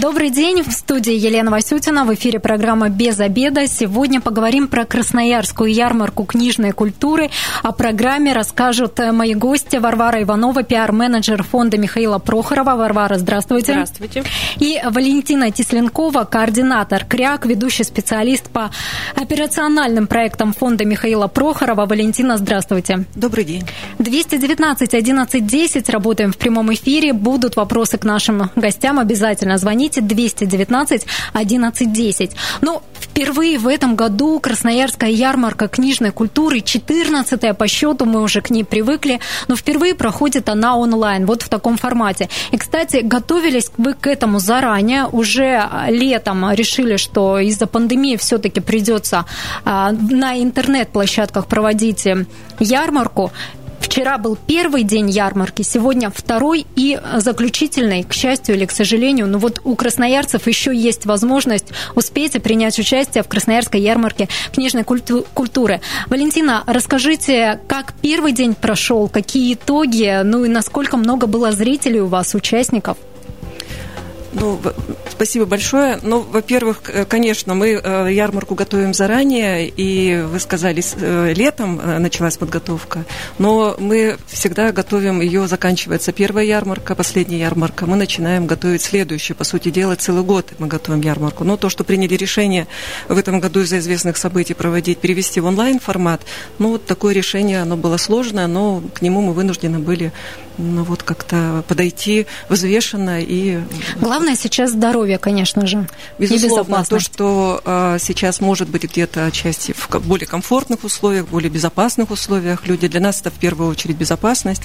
Добрый день. В студии Елена Васютина. В эфире программа «Без обеда». Сегодня поговорим про Красноярскую ярмарку книжной культуры. О программе расскажут мои гости Варвара Иванова, пиар-менеджер фонда Михаила Прохорова. Варвара, здравствуйте. Здравствуйте. И Валентина Тисленкова, координатор КРЯК, ведущий специалист по операциональным проектам фонда Михаила Прохорова. Валентина, здравствуйте. Добрый день. 219 11 10. Работаем в прямом эфире. Будут вопросы к нашим гостям обязательно обязательно звоните 219 1110. Ну, впервые в этом году Красноярская ярмарка книжной культуры, 14 по счету, мы уже к ней привыкли, но впервые проходит она онлайн, вот в таком формате. И, кстати, готовились вы к этому заранее, уже летом решили, что из-за пандемии все-таки придется а, на интернет-площадках проводить ярмарку. Вчера был первый день ярмарки, сегодня второй и заключительный, к счастью или к сожалению. Но вот у красноярцев еще есть возможность успеть и принять участие в Красноярской ярмарке книжной культуры. Валентина, расскажите, как первый день прошел, какие итоги, ну и насколько много было зрителей у вас, участников? Ну, спасибо большое. Ну, во-первых, конечно, мы э, ярмарку готовим заранее, и вы сказали, э, летом э, началась подготовка, но мы всегда готовим ее, заканчивается первая ярмарка, последняя ярмарка, мы начинаем готовить следующую. По сути дела, целый год мы готовим ярмарку. Но то, что приняли решение в этом году из-за известных событий проводить, перевести в онлайн-формат, ну, вот такое решение, оно было сложное, но к нему мы вынуждены были ну, вот как-то подойти взвешенно и... Главное сейчас здоровье, конечно же, Безусловно, то, что э, сейчас может быть где-то отчасти в более комфортных условиях, более безопасных условиях. Люди, для нас это в первую очередь безопасность.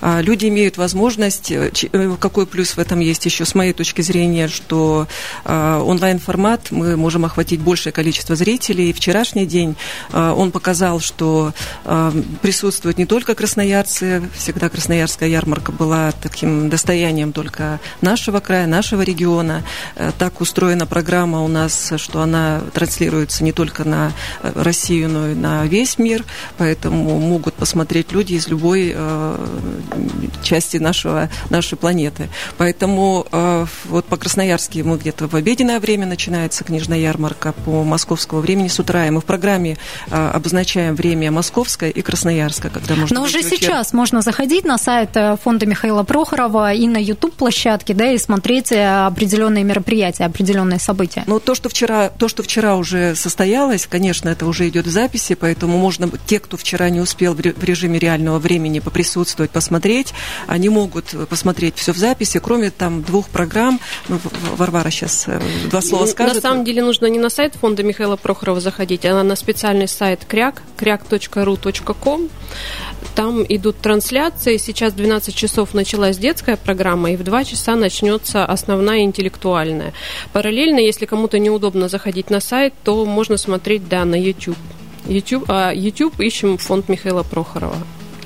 Э, люди имеют возможность, э, э, какой плюс в этом есть еще с моей точки зрения, что э, онлайн-формат мы можем охватить большее количество зрителей. И вчерашний день э, он показал, что э, присутствуют не только красноярцы, всегда красноярская ярмарка была таким достоянием только нашего края, нашего региона. Э, так устроена программа у нас, что она транслируется не только на э, Россию, но и на весь мир, поэтому могут посмотреть люди из любой э, части нашего, нашей планеты. Поэтому вот по Красноярске мы где-то в обеденное время начинается книжная ярмарка, по московскому времени с утра, и мы в программе обозначаем время московское и красноярское, когда можно... Но уже сейчас можно заходить на сайт фонда Михаила Прохорова и на YouTube-площадке, да, и смотреть э, определенные мероприятия, определенные события. Ну, то, что вчера, то, что вчера уже состоялось, конечно, это уже идет в записи, поэтому можно, те, кто вчера не успел в режиме реального времени поприсутствовать, посмотреть, они могут посмотреть все в записи, кроме там двух программ. Ну, Варвара сейчас э, два слова скажет. На самом деле нужно не на сайт фонда Михаила Прохорова заходить, а на специальный сайт кряк, кряк.ру.ком. Там идут трансляции. Сейчас 12 часов началась детская программа, и в 2 часа начнется основная интеллектуальная. Параллельно, если кому-то неудобно заходить на сайт, то можно смотреть, да, на YouTube. YouTube, а YouTube ищем фонд Михаила Прохорова.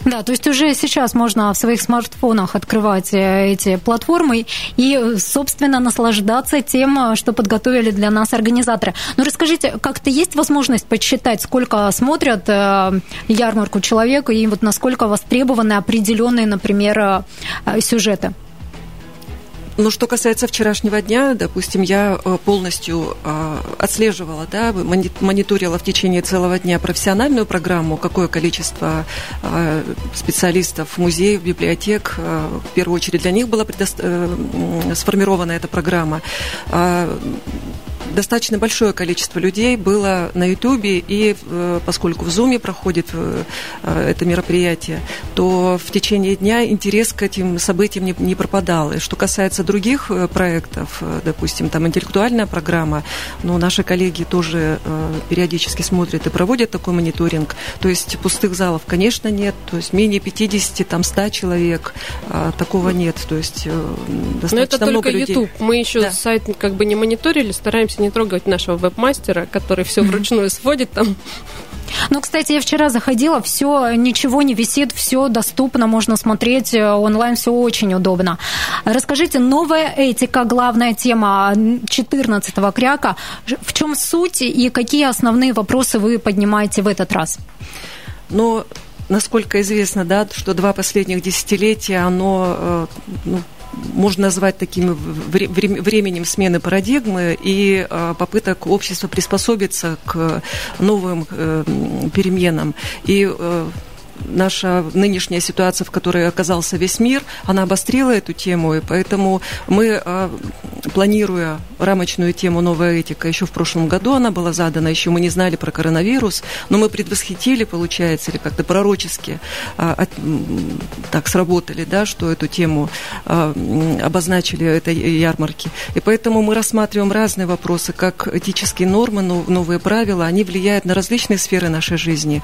Да, то есть уже сейчас можно в своих смартфонах открывать э, эти платформы и, собственно, наслаждаться тем, что подготовили для нас организаторы. Но расскажите, как-то есть возможность подсчитать, сколько смотрят э, ярмарку человека и вот насколько востребованы определенные, например, э, сюжеты? Ну, что касается вчерашнего дня, допустим, я э, полностью э, отслеживала, да, мониторила в течение целого дня профессиональную программу, какое количество э, специалистов, музеев, библиотек, в первую очередь для них была сформирована эта программа достаточно большое количество людей было на Ютубе, и э, поскольку в Зуме проходит э, это мероприятие, то в течение дня интерес к этим событиям не, не пропадал. И что касается других э, проектов, допустим, там интеллектуальная программа, но наши коллеги тоже периодически смотрят и проводят такой мониторинг. То есть пустых залов, конечно, нет. То есть менее 50, там 100 человек, такого нет. То есть достаточно Но это много только YouTube. Мы еще да. сайт как бы не мониторили, стараемся не трогать нашего веб-мастера, который все вручную сводит там. Ну, кстати, я вчера заходила, все, ничего не висит, все доступно, можно смотреть э, онлайн, все очень удобно. Расскажите, новая этика, главная тема 14-го кряка. В чем суть и какие основные вопросы вы поднимаете в этот раз? Ну, насколько известно, да, что два последних десятилетия, оно э, ну, можно назвать таким временем смены парадигмы и э, попыток общества приспособиться к новым э, переменам. И наша нынешняя ситуация, в которой оказался весь мир, она обострила эту тему, и поэтому мы, а, планируя рамочную тему «Новая этика», еще в прошлом году она была задана, еще мы не знали про коронавирус, но мы предвосхитили, получается, или как-то пророчески а, так сработали, да, что эту тему а, обозначили этой ярмарки. И поэтому мы рассматриваем разные вопросы, как этические нормы, новые правила, они влияют на различные сферы нашей жизни,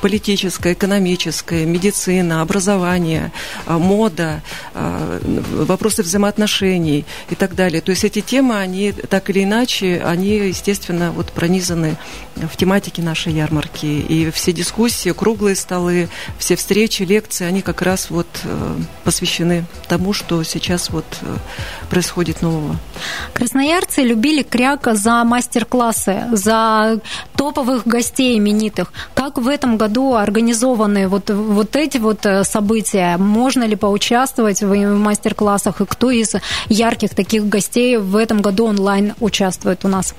политическая, экономическая, экономическое, медицина, образование, а, мода, а, вопросы взаимоотношений и так далее. То есть эти темы, они так или иначе, они, естественно, вот пронизаны в тематике нашей ярмарки. И все дискуссии, круглые столы, все встречи, лекции, они как раз вот э, посвящены тому, что сейчас вот э, происходит нового. Красноярцы любили Кряка за мастер-классы, за топовых гостей именитых. Как в этом году организованы вот, вот эти вот э, события? Можно ли поучаствовать в мастер-классах? И кто из ярких таких гостей в этом году онлайн участвует у нас?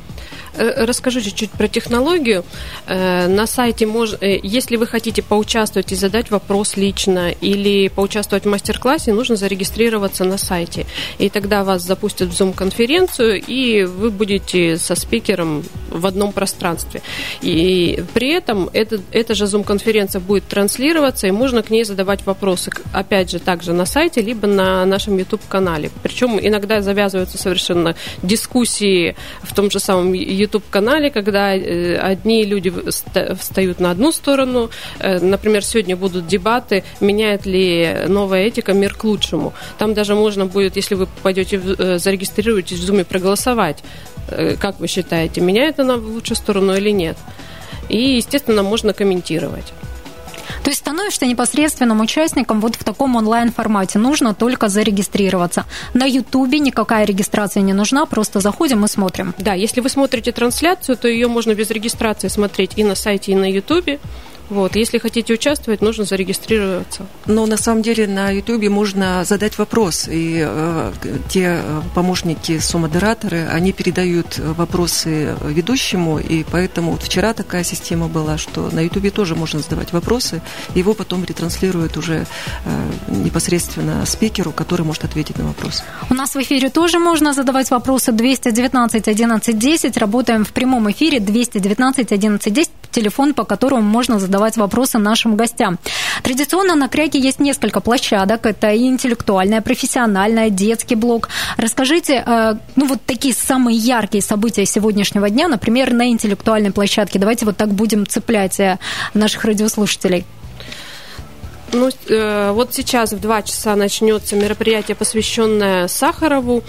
Э, расскажу чуть-чуть про технологию. Э, на сайте, можно, э, если вы хотите поучаствовать и задать вопрос лично или поучаствовать в мастер-классе, нужно зарегистрироваться на сайте. И тогда вас запустят в Zoom-конференцию, и вы будете со спикером в одном пространстве. И при этом это, эта же Zoom-конференция будет транслироваться, и можно к ней задавать вопросы, опять же, также на сайте, либо на нашем YouTube-канале. Причем иногда завязываются совершенно дискуссии в том же самом YouTube-канале, когда э, одни люди встают на одну сторону. Э, например, сегодня будут дебаты, меняет ли новая этика мир к лучшему. Там даже можно будет, если вы пойдете, э, зарегистрируетесь в Zoom, проголосовать. Как вы считаете, меняет она в лучшую сторону или нет? И, естественно, можно комментировать. То есть становишься непосредственным участником вот в таком онлайн-формате. Нужно только зарегистрироваться. На Ютубе никакая регистрация не нужна, просто заходим и смотрим. Да, если вы смотрите трансляцию, то ее можно без регистрации смотреть и на сайте, и на Ютубе. Вот, если хотите участвовать, нужно зарегистрироваться. Но на самом деле на YouTube можно задать вопрос, и э, те э, помощники, сомодераторы, они передают вопросы ведущему, и поэтому вот вчера такая система была, что на YouTube тоже можно задавать вопросы, его потом ретранслируют уже э, непосредственно спикеру, который может ответить на вопрос. У нас в эфире тоже можно задавать вопросы 219 11 10, работаем в прямом эфире 219 11 10, телефон, по которому можно задавать вопросы нашим гостям. Традиционно на Кряке есть несколько площадок. Это и интеллектуальная, профессиональная, детский блок. Расскажите, э, ну вот такие самые яркие события сегодняшнего дня, например, на интеллектуальной площадке. Давайте вот так будем цеплять э, наших радиослушателей. Ну, э, вот сейчас в два часа начнется мероприятие, посвященное Сахарову.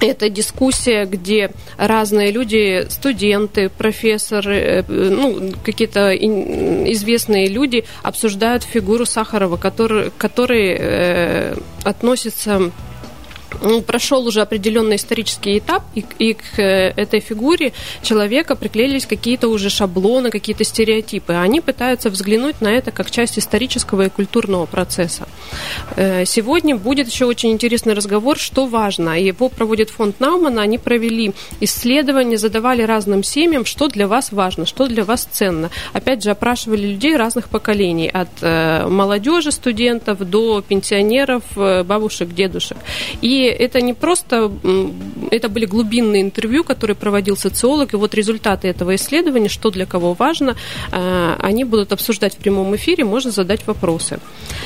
Это дискуссия, где разные люди, студенты, профессоры, э, ну, какие-то известные люди обсуждают фигуру Сахарова, который, который э, относится прошел уже определенный исторический этап, и, и к э, этой фигуре человека приклеились какие-то уже шаблоны, какие-то стереотипы. Они пытаются взглянуть на это как часть исторического и культурного процесса. Э, сегодня будет еще очень интересный разговор, что важно. Его проводит фонд Наумана. Они провели исследования, задавали разным семьям, что для вас важно, что для вас ценно. Опять же, опрашивали людей разных поколений, от э, молодежи, студентов до пенсионеров, бабушек, дедушек. И это не просто, это были глубинные интервью, которые проводил социолог, и вот результаты этого исследования, что для кого важно, э, они будут обсуждать в прямом эфире, можно задать вопросы.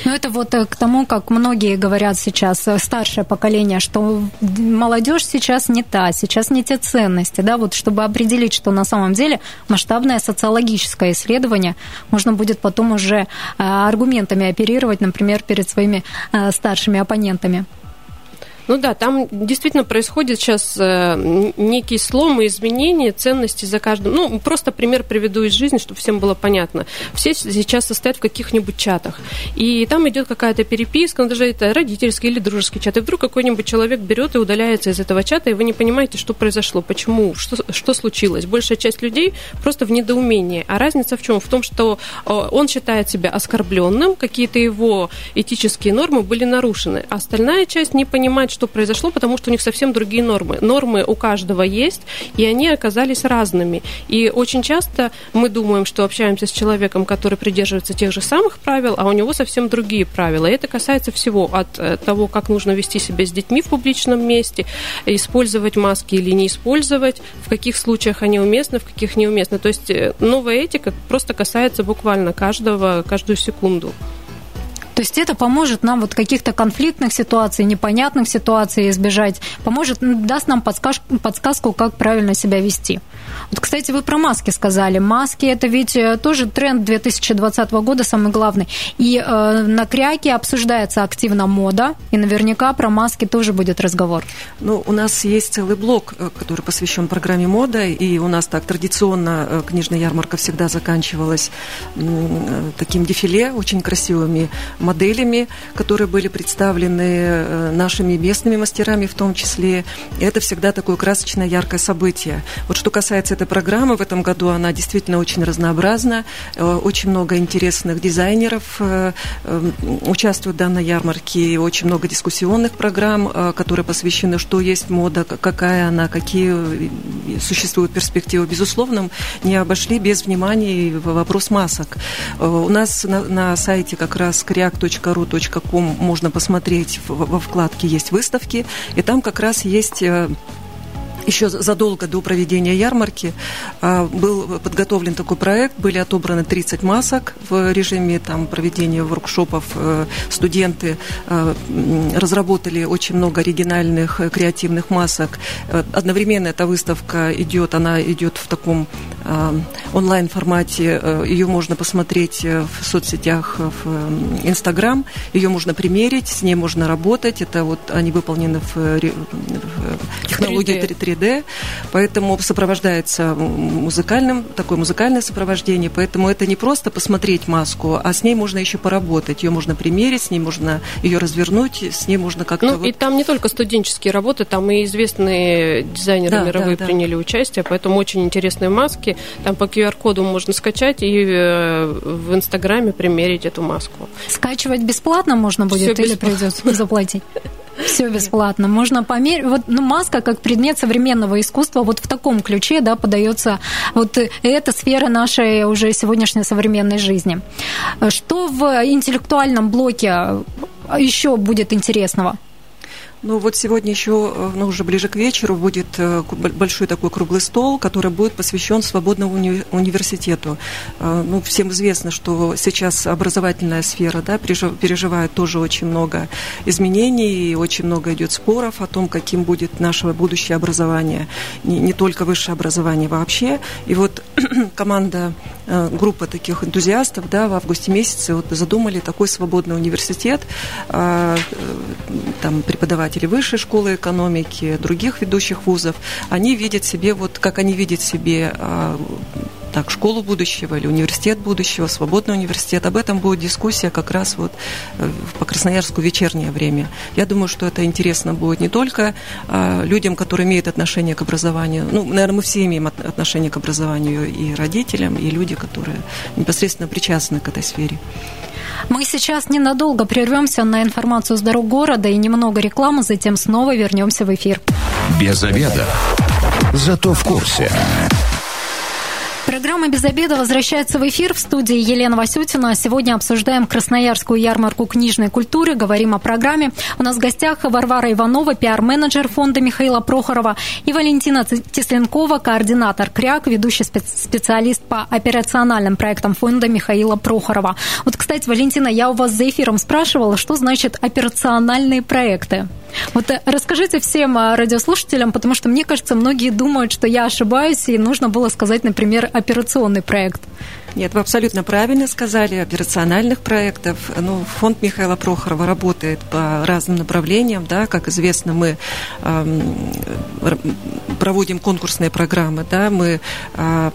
Ну, это вот э, к тому, как многие говорят сейчас, э, старшее поколение, что молодежь сейчас не та, сейчас не те ценности, да, вот чтобы определить, что на самом деле масштабное социологическое исследование, можно будет потом уже аргументами оперировать, например, перед своими старшими оппонентами. Ну да, там действительно происходит сейчас э, некий слом и изменение ценностей за каждым. Ну, просто пример приведу из жизни, чтобы всем было понятно. Все сейчас состоят в каких-нибудь чатах. И там идет какая-то переписка, ну, даже это родительский или дружеский чат. И вдруг какой-нибудь человек берет и удаляется из этого чата, и вы не понимаете, что произошло, почему, что, что случилось. Большая часть людей просто в недоумении. А разница в чем? В том, что э, он считает себя оскорбленным, какие-то его этические нормы были нарушены. А остальная часть не понимает, что произошло, потому что у них совсем другие нормы. Нормы у каждого есть, и они оказались разными. И очень часто мы думаем, что общаемся с человеком, который придерживается тех же самых правил, а у него совсем другие правила. И это касается всего от э, того, как нужно вести себя с детьми в публичном месте, использовать маски или не использовать, в каких случаях они уместны, в каких неуместны. То есть э, новая этика просто касается буквально каждого, каждую секунду. То есть это поможет нам вот каких-то конфликтных ситуаций, непонятных ситуаций избежать, поможет, даст нам подсказку, подсказку, как правильно себя вести. Вот, кстати, вы про маски сказали. Маски – это ведь э, тоже тренд 2020 года, самый главный. И э, на Кряке обсуждается активно мода, и наверняка про маски тоже будет разговор. Ну, у нас есть целый блок, э, который посвящен программе мода, и у нас так традиционно э, книжная ярмарка всегда заканчивалась таким дефиле, очень красивыми моделями, которые были представлены э, нашими местными мастерами в том числе. И это всегда такое красочное, яркое событие. Вот что касается этой программы, в этом году она действительно очень разнообразна. Э, очень много интересных дизайнеров э, участвуют в данной ярмарке. И очень много дискуссионных программ, которые посвящены, что есть мода, какая она, какие существуют перспективы. Безусловно, не обошли без внимания вопрос масок. У нас на, на сайте как раз Кряк track.ru.com можно посмотреть, во вкладке есть выставки, и там как раз есть э, еще задолго до проведения ярмарки а, был подготовлен такой проект, были отобраны 30 масок в режиме там, проведения воркшопов. Э, студенты э, разработали очень много оригинальных э, креативных масок. Одновременно эта выставка идет, она идет в таком онлайн формате. Ее можно посмотреть в соцсетях, в Инстаграм. Ее можно примерить, с ней можно работать. Это вот они выполнены в технологии 3D 3D, поэтому сопровождается музыкальным, такое музыкальное сопровождение, поэтому это не просто посмотреть маску, а с ней можно еще поработать, ее можно примерить, с ней можно ее развернуть, с ней можно как-то... Ну, вот... и там не только студенческие работы, там и да дизайнеры да, мировые да, приняли да. участие, поэтому очень интересные маски, там по QR-коду можно скачать и э, в Инстаграме примерить эту маску. Скачивать бесплатно можно будет Все или придется заплатить? Все бесплатно. Можно померить. Вот ну, маска как предмет современного искусства вот в таком ключе да, подается вот эта сфера нашей уже сегодняшней современной жизни. Что в интеллектуальном блоке еще будет интересного? Ну вот сегодня еще, э, ну уже ближе к вечеру, будет э, большой такой круглый стол, который будет посвящен свободному уни университету. Э, ну, всем известно, что сейчас образовательная сфера да, переживает тоже очень много изменений, и очень много идет споров о том, каким будет наше будущее образование, не, не только высшее образование вообще. И вот команда, группа таких энтузиастов да, в августе месяце вот задумали такой свободный университет, там преподавать преподаватели высшей школы экономики, других ведущих вузов, они видят себе, вот как они видят себе так, школу будущего или университет будущего, свободный университет. Об этом будет дискуссия как раз вот э, по Красноярску в вечернее время. Я думаю, что это интересно будет не только а, людям, которые имеют отношение к образованию. Ну, наверное, мы все имеем отношение к образованию и родителям, и люди, которые непосредственно причастны к этой сфере. Мы сейчас ненадолго прервемся на информацию с дорог города и немного рекламы, затем снова вернемся в эфир. Без обеда. Зато в курсе. Программа «Без обеда» возвращается в эфир в студии Елена Васютина. Сегодня обсуждаем Красноярскую ярмарку книжной культуры, говорим о программе. У нас в гостях Варвара Иванова, пиар-менеджер фонда Михаила Прохорова, и Валентина Тесленкова, координатор КРЯК, ведущий специалист по операциональным проектам фонда Михаила Прохорова. Вот, кстати, Валентина, я у вас за эфиром спрашивала, что значит операциональные проекты? Вот э, расскажите всем э, радиослушателям, потому что мне кажется, многие думают, что я ошибаюсь, и нужно было сказать, например, операционный проект. Нет, вы абсолютно правильно сказали, операциональных проектов. Ну, фонд Михаила Прохорова работает по разным направлениям, да, как известно, мы э, проводим конкурсные программы, да, мы э,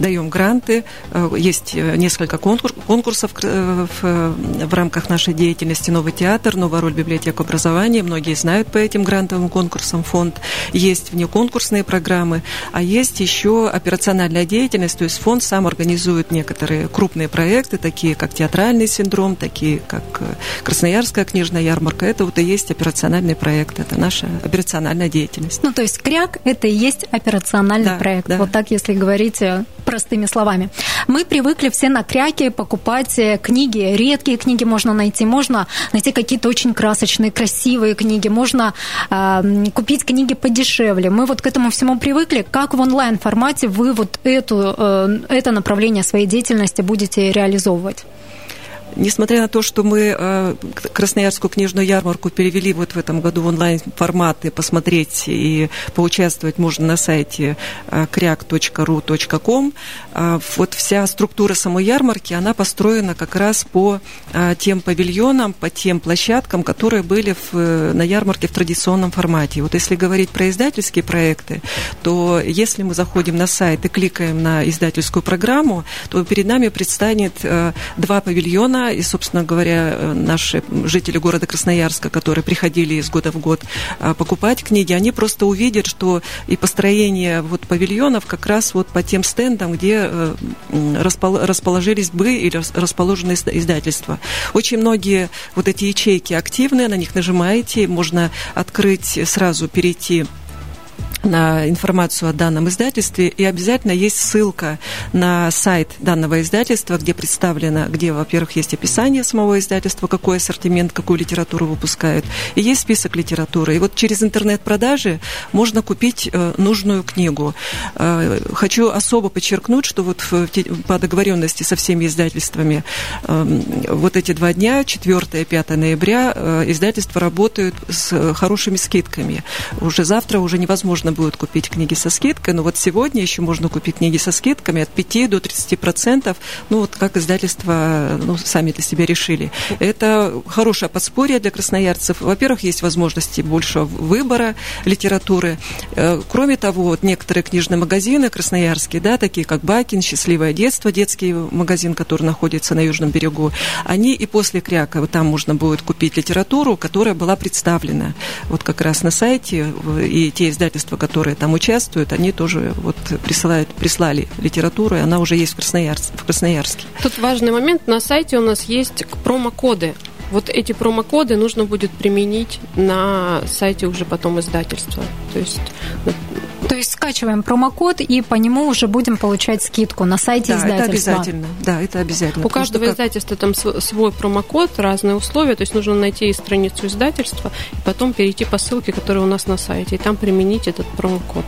даем гранты, э, есть э, несколько конкурсов э, в рамках нашей деятельности «Новый театр», «Новая роль библиотек образования». Многие знают по этим грантовым конкурсам фонд. Есть внеконкурсные программы, а есть еще операциональная деятельность, то есть фонд сам организует некоторые крупные проекты, такие как театральный синдром, такие как Красноярская книжная ярмарка. Это вот и есть операциональный проект, это наша операциональная деятельность. Ну, то есть КРЯК – это и есть операциональный да, проект. Да. Вот так, если говорить простыми словами. Мы привыкли все на кряке покупать э, книги. Редкие книги можно найти. Можно найти какие-то очень красочные, красивые книги. Можно э, купить книги подешевле. Мы вот к этому всему привыкли. Как в онлайн-формате вы вот эту, э, это направление своей деятельности будете реализовывать? Несмотря на то, что мы э, Красноярскую книжную ярмарку перевели вот в этом году в онлайн-форматы, посмотреть и поучаствовать можно на сайте кряк.ру.ком, э, вот вся структура самой ярмарки, она построена как раз по э, тем павильонам, по тем площадкам, которые были в, на ярмарке в традиционном формате. Вот если говорить про издательские проекты, то если мы заходим на сайт и кликаем на издательскую программу, то перед нами предстанет два павильона и, собственно говоря, наши жители города Красноярска, которые приходили из года в год а, покупать книги, они просто увидят, что и построение вот павильонов как раз вот по тем стендам, где э, расположились бы или расположены издательства. Очень многие вот эти ячейки активные, на них нажимаете, можно открыть, сразу перейти на информацию о данном издательстве, и обязательно есть ссылка на сайт данного издательства, где представлено, где, во-первых, есть описание самого издательства, какой ассортимент, какую литературу выпускают, и есть список литературы. И вот через интернет-продажи можно купить э, нужную книгу. Э, хочу особо подчеркнуть, что вот по договоренности со всеми издательствами э, вот эти два дня, 4 и 5 ноября, э, издательства работают с хорошими скидками. Уже завтра уже невозможно можно будет купить книги со скидкой, но вот сегодня еще можно купить книги со скидками от 5 до 30 процентов, ну вот как издательство ну, сами для себя решили. Это хорошее подспорье для красноярцев. Во-первых, есть возможности большего выбора литературы. Э, кроме того, вот некоторые книжные магазины красноярские, да, такие как Бакин, «Счастливое детство», детский магазин, который находится на Южном берегу, они и после Кряка, вот там можно будет купить литературу, которая была представлена вот как раз на сайте, и те издательства, которые там участвуют, они тоже вот присылают, прислали литературу, и она уже есть в, Красноярске. в Красноярске. Тут важный момент. На сайте у нас есть промокоды. Вот эти промокоды нужно будет применить на сайте уже потом издательства. То есть то есть скачиваем промокод и по нему уже будем получать скидку на сайте да, издательства. это обязательно. Да, это обязательно. У каждого как... издательства там свой промокод, разные условия, то есть нужно найти страницу издательства и потом перейти по ссылке, которая у нас на сайте, и там применить этот промокод.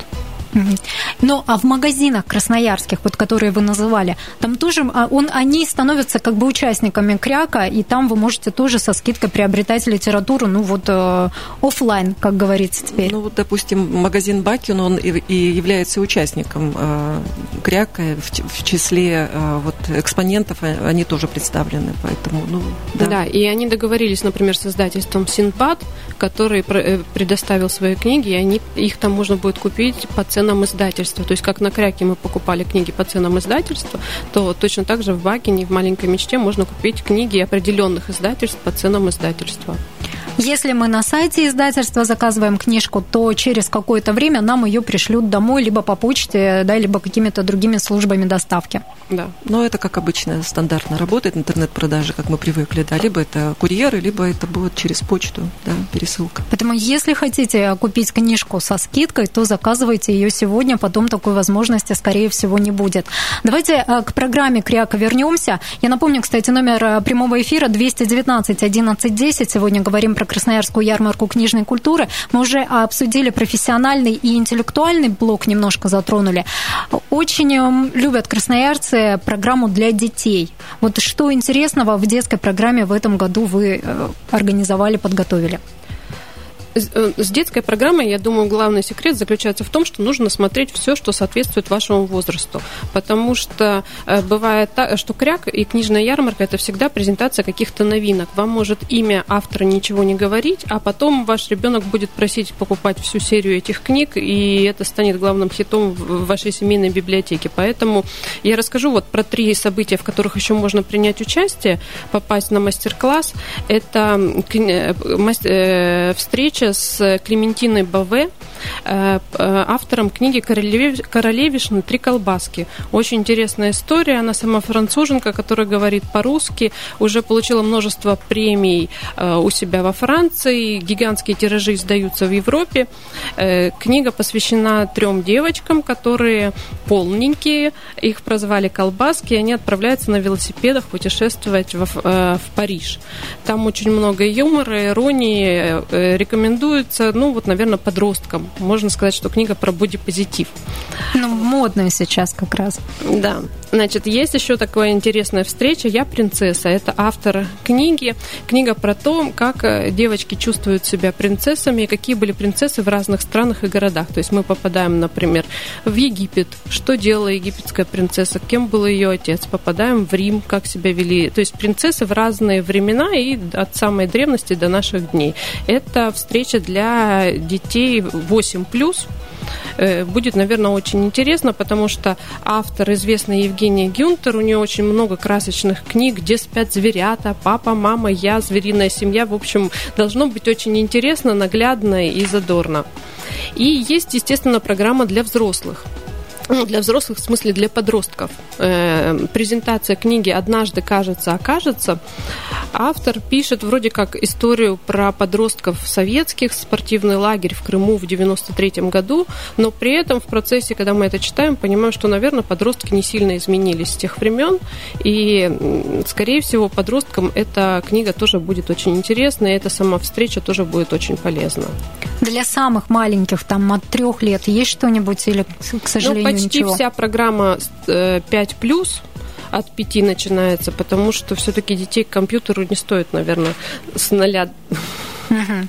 Ну, а в магазинах красноярских, вот которые вы называли, там тоже а, он, они становятся как бы участниками кряка, и там вы можете тоже со скидкой приобретать литературу, ну вот э, офлайн, как говорится теперь. Ну вот, допустим, магазин Бакин, он и, и является участником э, кряка, в, в числе э, вот экспонентов а, они тоже представлены, поэтому, ну, да. Да, и они договорились, например, с издательством Синпад, который э, предоставил свои книги, и они, их там можно будет купить по цене ценам издательства. То есть как на Кряке мы покупали книги по ценам издательства, то точно так же в Бакине, в «Маленькой мечте» можно купить книги определенных издательств по ценам издательства. Если мы на сайте издательства заказываем книжку, то через какое-то время нам ее пришлют домой либо по почте, да, либо какими-то другими службами доставки. Да, но это, как обычно, стандартно работает интернет-продажи, как мы привыкли, да, либо это курьеры, либо это будет через почту, да, пересылка. Поэтому, если хотите купить книжку со скидкой, то заказывайте ее сегодня, потом такой возможности, скорее всего, не будет. Давайте э, к программе Кряка вернемся. Я напомню, кстати, номер э, прямого эфира 219 11 10. Сегодня говорим про Красноярскую ярмарку книжной культуры. Мы уже обсудили профессиональный и интеллектуальный блок, немножко затронули. Очень эм, любят красноярцы программу для детей. Вот что интересного в детской программе в этом году вы э, организовали, подготовили? Э, с детской программой, я думаю, главный секрет заключается в том, что нужно смотреть все, что соответствует вашему возрасту. Потому что э, бывает так, что кряк и книжная ярмарка – это всегда презентация каких-то новинок. Вам может имя автора ничего не говорить, а потом ваш ребенок будет просить покупать всю серию этих книг, и это станет главным хитом в вашей семейной библиотеке. Поэтому я расскажу вот про три события, в которых еще можно принять участие, попасть на мастер-класс. Это э, встреча встреча с Клементиной Баве, э, э, автором книги «Королевишна. Три колбаски». Очень интересная история. Она сама француженка, которая говорит по-русски, уже получила множество премий э, у себя во Франции, гигантские тиражи издаются в Европе. Книга посвящена трем девочкам, которые полненькие, их прозвали колбаски, и они отправляются на велосипедах путешествовать в, в Париж. Там очень много юмора, иронии. Рекомендую рекомендуется, ну, вот, наверное, подросткам. Можно сказать, что книга про бодипозитив. Ну, модная сейчас как раз. Да. Значит, есть еще такая интересная встреча «Я принцесса». Это автор книги. Книга про то, как э, девочки чувствуют себя принцессами и какие были принцессы в разных странах и городах. То есть мы попадаем, например, в Египет. Что делала египетская принцесса? Кем был ее отец? Попадаем в Рим, как себя вели. То есть принцессы в разные времена и от самой древности до наших дней. Это встреча для детей 8+, Э, будет, наверное, очень интересно, потому что автор, известный Евгений Гюнтер, у нее очень много красочных книг, где спят зверята, папа, мама, я, звериная семья. В общем, должно быть очень интересно, наглядно и задорно. И есть, естественно, программа для взрослых ну, для взрослых, в смысле для подростков. Э, презентация книги «Однажды кажется, окажется». Автор пишет вроде как историю про подростков советских, спортивный лагерь в Крыму в 93 году, но при этом в процессе, когда мы это читаем, понимаем, что, наверное, подростки не сильно изменились с тех времен, и, скорее всего, подросткам эта книга тоже будет очень интересна, и эта сама встреча тоже будет очень полезна. Для самых маленьких, там, от трех лет, есть что-нибудь или, к сожалению, ну, почти ничего? вся программа 5+, э, от пяти начинается, потому что все-таки детей к компьютеру не стоит, наверное, с нуля. Угу.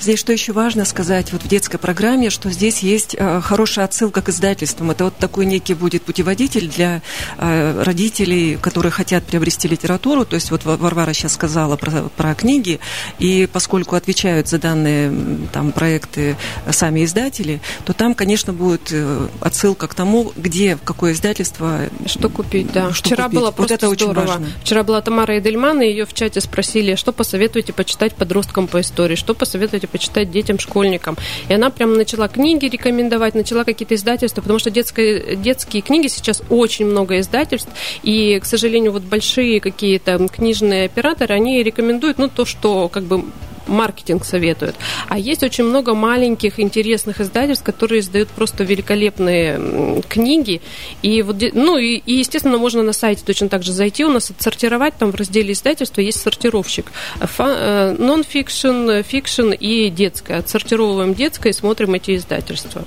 Здесь что еще важно сказать вот в детской программе, что здесь есть э, хорошая отсылка к издательствам. Это вот такой некий будет путеводитель для э, родителей, которые хотят приобрести литературу. То есть вот Варвара сейчас сказала про, про книги, и поскольку отвечают за данные там проекты сами издатели, то там, конечно, будет э, отсылка к тому, где, какое издательство... Что купить, да. Что Вчера купить. было просто вот это здорово. Очень важно. Вчера была Тамара Эдельман, и ее в чате спросили, что посоветуете почитать подросткам по истории, что посоветуете почитать детям, школьникам. И она прям начала книги рекомендовать, начала какие-то издательства, потому что детские, детские книги сейчас очень много издательств, и, к сожалению, вот большие какие-то книжные операторы, они рекомендуют, ну, то, что как бы маркетинг советует. А есть очень много маленьких интересных издательств, которые издают просто великолепные книги. И вот, ну и, и, естественно, можно на сайте точно так же зайти, у нас отсортировать, там в разделе издательства есть сортировщик. Non-fiction, fiction и детское. Отсортировываем детское и смотрим эти издательства.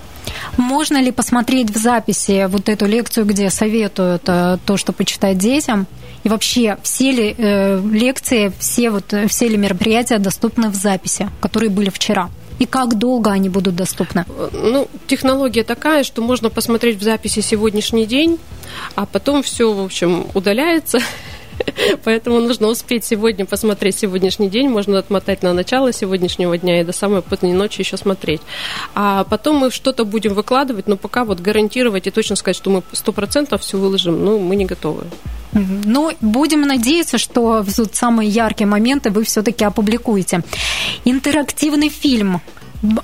Можно ли посмотреть в записи вот эту лекцию, где советуют э, то, что почитать детям? И вообще, все ли э, лекции, все, вот, все ли мероприятия доступны в записи, которые были вчера? И как долго они будут доступны? Ну, технология такая, что можно посмотреть в записи сегодняшний день, а потом все, в общем, удаляется Поэтому нужно успеть сегодня посмотреть сегодняшний день, можно отмотать на начало сегодняшнего дня и до самой поздней ночи еще смотреть. А потом мы что-то будем выкладывать, но пока вот гарантировать и точно сказать, что мы сто процентов все выложим, ну, мы не готовы. Ну, будем надеяться, что вот самые яркие моменты вы все-таки опубликуете. Интерактивный фильм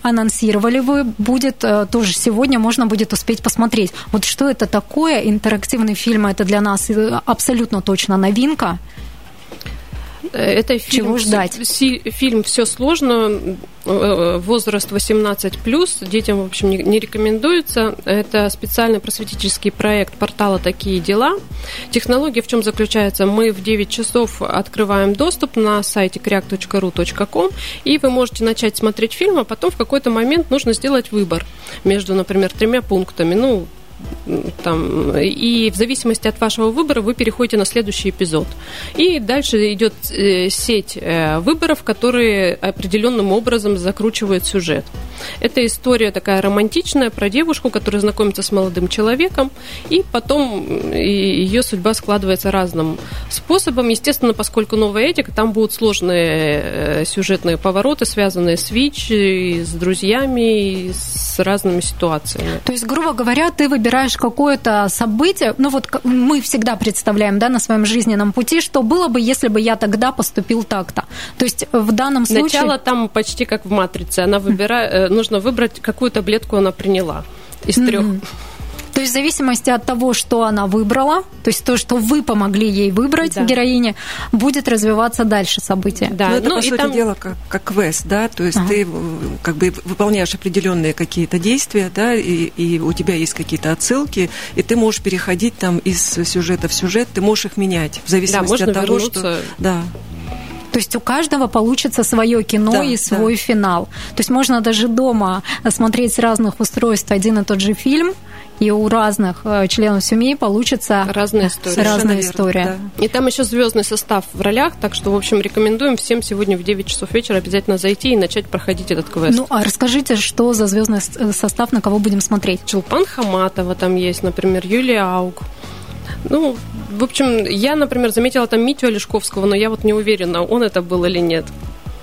анонсировали вы, будет э, тоже сегодня можно будет успеть посмотреть. Вот что это такое? Интерактивный фильм это для нас э, абсолютно точно новинка. Э, это фильм, Чего ждать? Фильм «Все сложно», э, возраст 18+, детям, в общем, не рекомендуется. Это специальный просветительский проект портала «Такие дела». Технология в чем заключается? Мы в 9 часов открываем доступ на сайте kriak.ru.com, и вы можете начать смотреть фильм, а потом в какой-то момент нужно сделать выбор между, например, тремя пунктами. Ну, там, и в зависимости от вашего выбора вы переходите на следующий эпизод. И дальше идет э, сеть э, выборов, которые определенным образом закручивают сюжет. Это история такая романтичная про девушку, которая знакомится с молодым человеком, и потом ее судьба складывается разным способом. Естественно, поскольку новая этика, там будут сложные э, сюжетные повороты, связанные с ВИЧ, с друзьями, с разными ситуациями. То есть, грубо говоря, ты выбираешь какое-то событие, ну вот мы всегда представляем, да, на своем жизненном пути, что было бы, если бы я тогда поступил так-то. То есть в данном случае... Начало там почти как в «Матрице». Она выбирает, э, нужно выбрать, какую таблетку она приняла из трех. Mm-hmm. То есть в зависимости от того, что она выбрала, то есть то, что вы помогли ей выбрать, да. героине, будет развиваться дальше событие. Да. Ну, это, ну, по сути там... дела, как, как квест, да, то есть ага. ты как бы выполняешь определенные какие-то действия, да, и, и у тебя есть какие-то отсылки, и ты можешь переходить там из сюжета в сюжет, ты можешь их менять в зависимости да, от того, вернуться... что... Да, то есть у каждого получится свое кино да, и свой да. финал. То есть можно даже дома смотреть с разных устройств один и тот же фильм, и у разных э, членов семьи получится разная история. Разная история. Да. И там еще звездный состав в ролях, так что, в общем, рекомендуем всем сегодня в 9 часов вечера обязательно зайти и начать проходить этот квест. Ну, а расскажите, что за звездный э, состав, на кого будем смотреть? Чулпан Хаматова там есть, например, Юлия Аук. Ну, в общем, я, например, заметила там Митю Олешковского, но я вот не уверена, он это был или нет.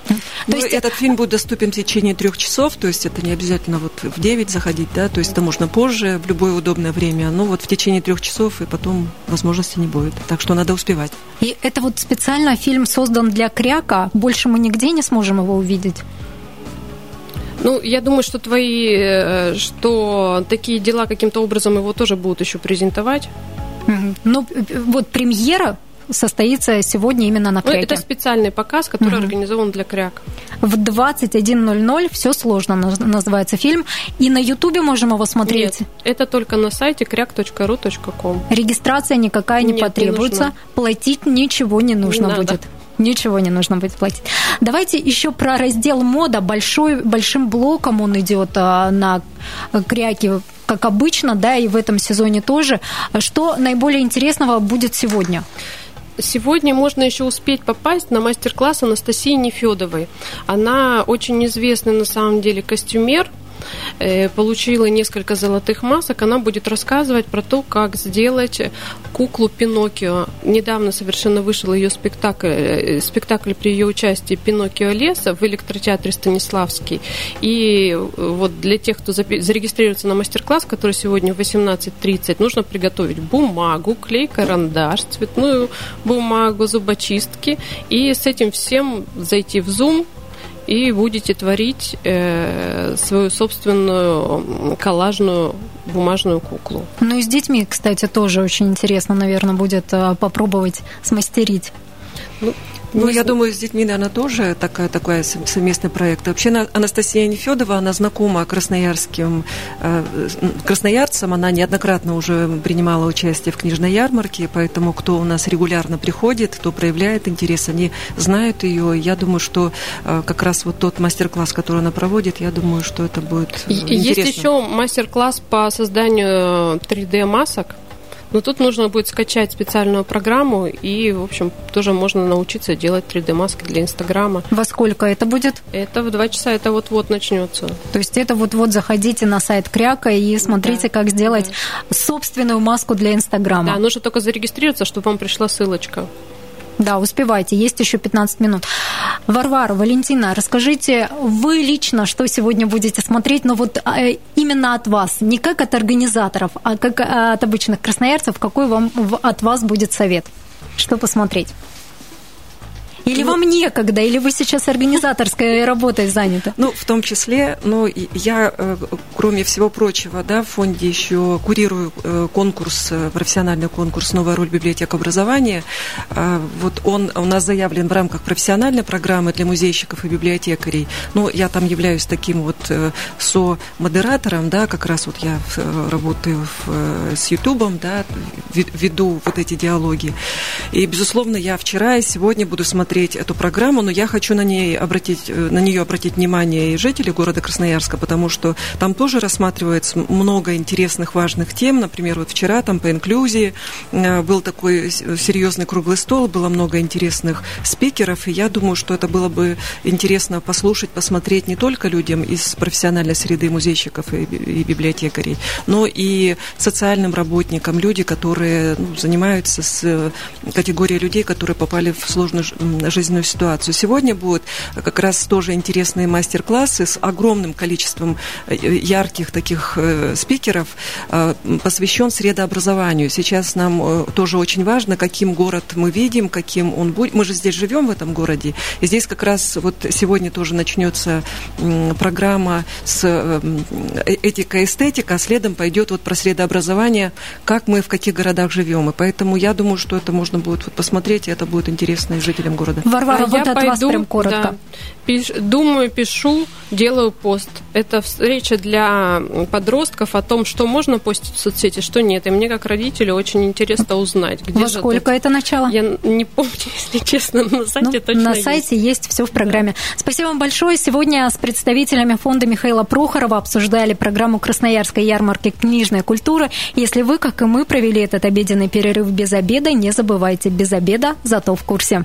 То ну, есть этот фильм будет доступен в течение трех часов, то есть это не обязательно вот в 9 заходить, да, то есть это можно позже, в любое удобное время, но вот в течение трех часов и потом возможности не будет. Так что надо успевать. И это вот специально фильм создан для Кряка, больше мы нигде не сможем его увидеть? Ну, я думаю, что твои, э, что такие дела каким-то образом его тоже будут еще презентовать. Ну, вот премьера состоится сегодня именно на Кряке. Ну, это специальный показ, который угу. организован для Кряк. В 21.00 «Все сложно» называется фильм. И на Ютубе можем его смотреть? Нет, это только на сайте кряк.ру.ком. Регистрация никакая не Нет, потребуется. Не Платить ничего не нужно не будет. Надо. Ничего не нужно будет платить. Давайте еще про раздел мода. Большой, большим блоком он идет а, на кряке, как обычно, да, и в этом сезоне тоже. Что наиболее интересного будет сегодня? Сегодня можно еще успеть попасть на мастер-класс Анастасии Нефедовой. Она очень известный на самом деле костюмер, получила несколько золотых масок. Она будет рассказывать про то, как сделать куклу Пиноккио. Недавно совершенно вышел ее спектакль, э, спектакль при ее участии Пиноккио леса в электротеатре Станиславский. И э, вот для тех, кто зарегистрируется на мастер-класс, который сегодня в 18.30, нужно приготовить бумагу, клей, карандаш, цветную бумагу, зубочистки. И с этим всем зайти в Zoom, и будете творить э, свою собственную коллажную бумажную куклу. Ну и с детьми, кстати, тоже очень интересно, наверное, будет э, попробовать смастерить. Ну, ну, я думаю, с детьми, наверное, тоже такая, такой совместный проект. Вообще, Анастасия Нефедова, она знакома красноярским э, красноярцам, она неоднократно уже принимала участие в книжной ярмарке, поэтому кто у нас регулярно приходит, кто проявляет интерес, они знают ее. Я думаю, что э, как раз вот тот мастер-класс, который она проводит, я думаю, что это будет интересно. Есть еще мастер-класс по созданию 3D-масок. Но тут нужно будет скачать специальную программу и, в общем, тоже можно научиться делать 3D-маски для Инстаграма. Во сколько это будет? Это в 2 часа, это вот-вот начнется. То есть это вот-вот заходите на сайт Кряка и смотрите, да. как сделать да. собственную маску для Инстаграма. Да, нужно только зарегистрироваться, чтобы вам пришла ссылочка. Да, успевайте, есть еще 15 минут. Варвара, Валентина, расскажите, вы лично что сегодня будете смотреть, но вот а, именно от вас, не как от организаторов, а как от обычных красноярцев, какой вам от вас будет совет? Что посмотреть? Или ну, вам некогда, или вы сейчас организаторской работой заняты? Ну, в том числе, но я, э, кроме всего прочего, да, в фонде еще курирую э, конкурс, э, профессиональный конкурс «Новая роль библиотек образования». Вот он у нас заявлен в рамках профессиональной программы для музейщиков и библиотекарей. Но я там являюсь таким вот со-модератором, да, как раз вот я работаю в, с Ютубом, да, веду вот эти диалоги. И, безусловно, я вчера и сегодня буду смотреть посмотреть эту программу, но я хочу на, ней обратить, э, на нее обратить внимание и жителей города Красноярска, потому что там тоже рассматривается много интересных, важных тем. Например, вот вчера там по инклюзии э, был такой серьезный круглый стол, было много интересных спикеров, и я думаю, что это было бы интересно послушать, посмотреть не только людям из профессиональной среды музейщиков и, и библиотекарей, но и социальным работникам, люди, которые ну, занимаются с э, категорией людей, которые попали в сложную жизненную ситуацию. Сегодня будут как раз тоже интересные мастер-классы с огромным количеством э, ярких таких э, спикеров, посвящен средообразованию. Сейчас нам тоже очень важно, каким город мы видим, каким он будет. Мы же здесь живем в этом городе, и здесь как раз вот сегодня тоже начнется программа с этика эстетика, а следом пойдет вот про средообразование, как мы в каких городах живем. И поэтому я думаю, что это можно будет вот посмотреть, и это будет интересно и жителям города. Варвара, а вот от пойду, вас прям коротко. Да, пиш, думаю, пишу, делаю пост. Это встреча для подростков о том, что можно постить в соцсети, что нет. И мне, как родителю, очень интересно узнать, где Во же сколько это, это начало? Я не помню, если честно, на сайте ну, точно На сайте есть, есть все в программе. Да. Спасибо вам большое. Сегодня с представителями фонда Михаила Прохорова обсуждали программу Красноярской ярмарки «Книжная культура». Если вы, как и мы, провели этот обеденный перерыв без обеда, не забывайте, без обеда, зато в курсе.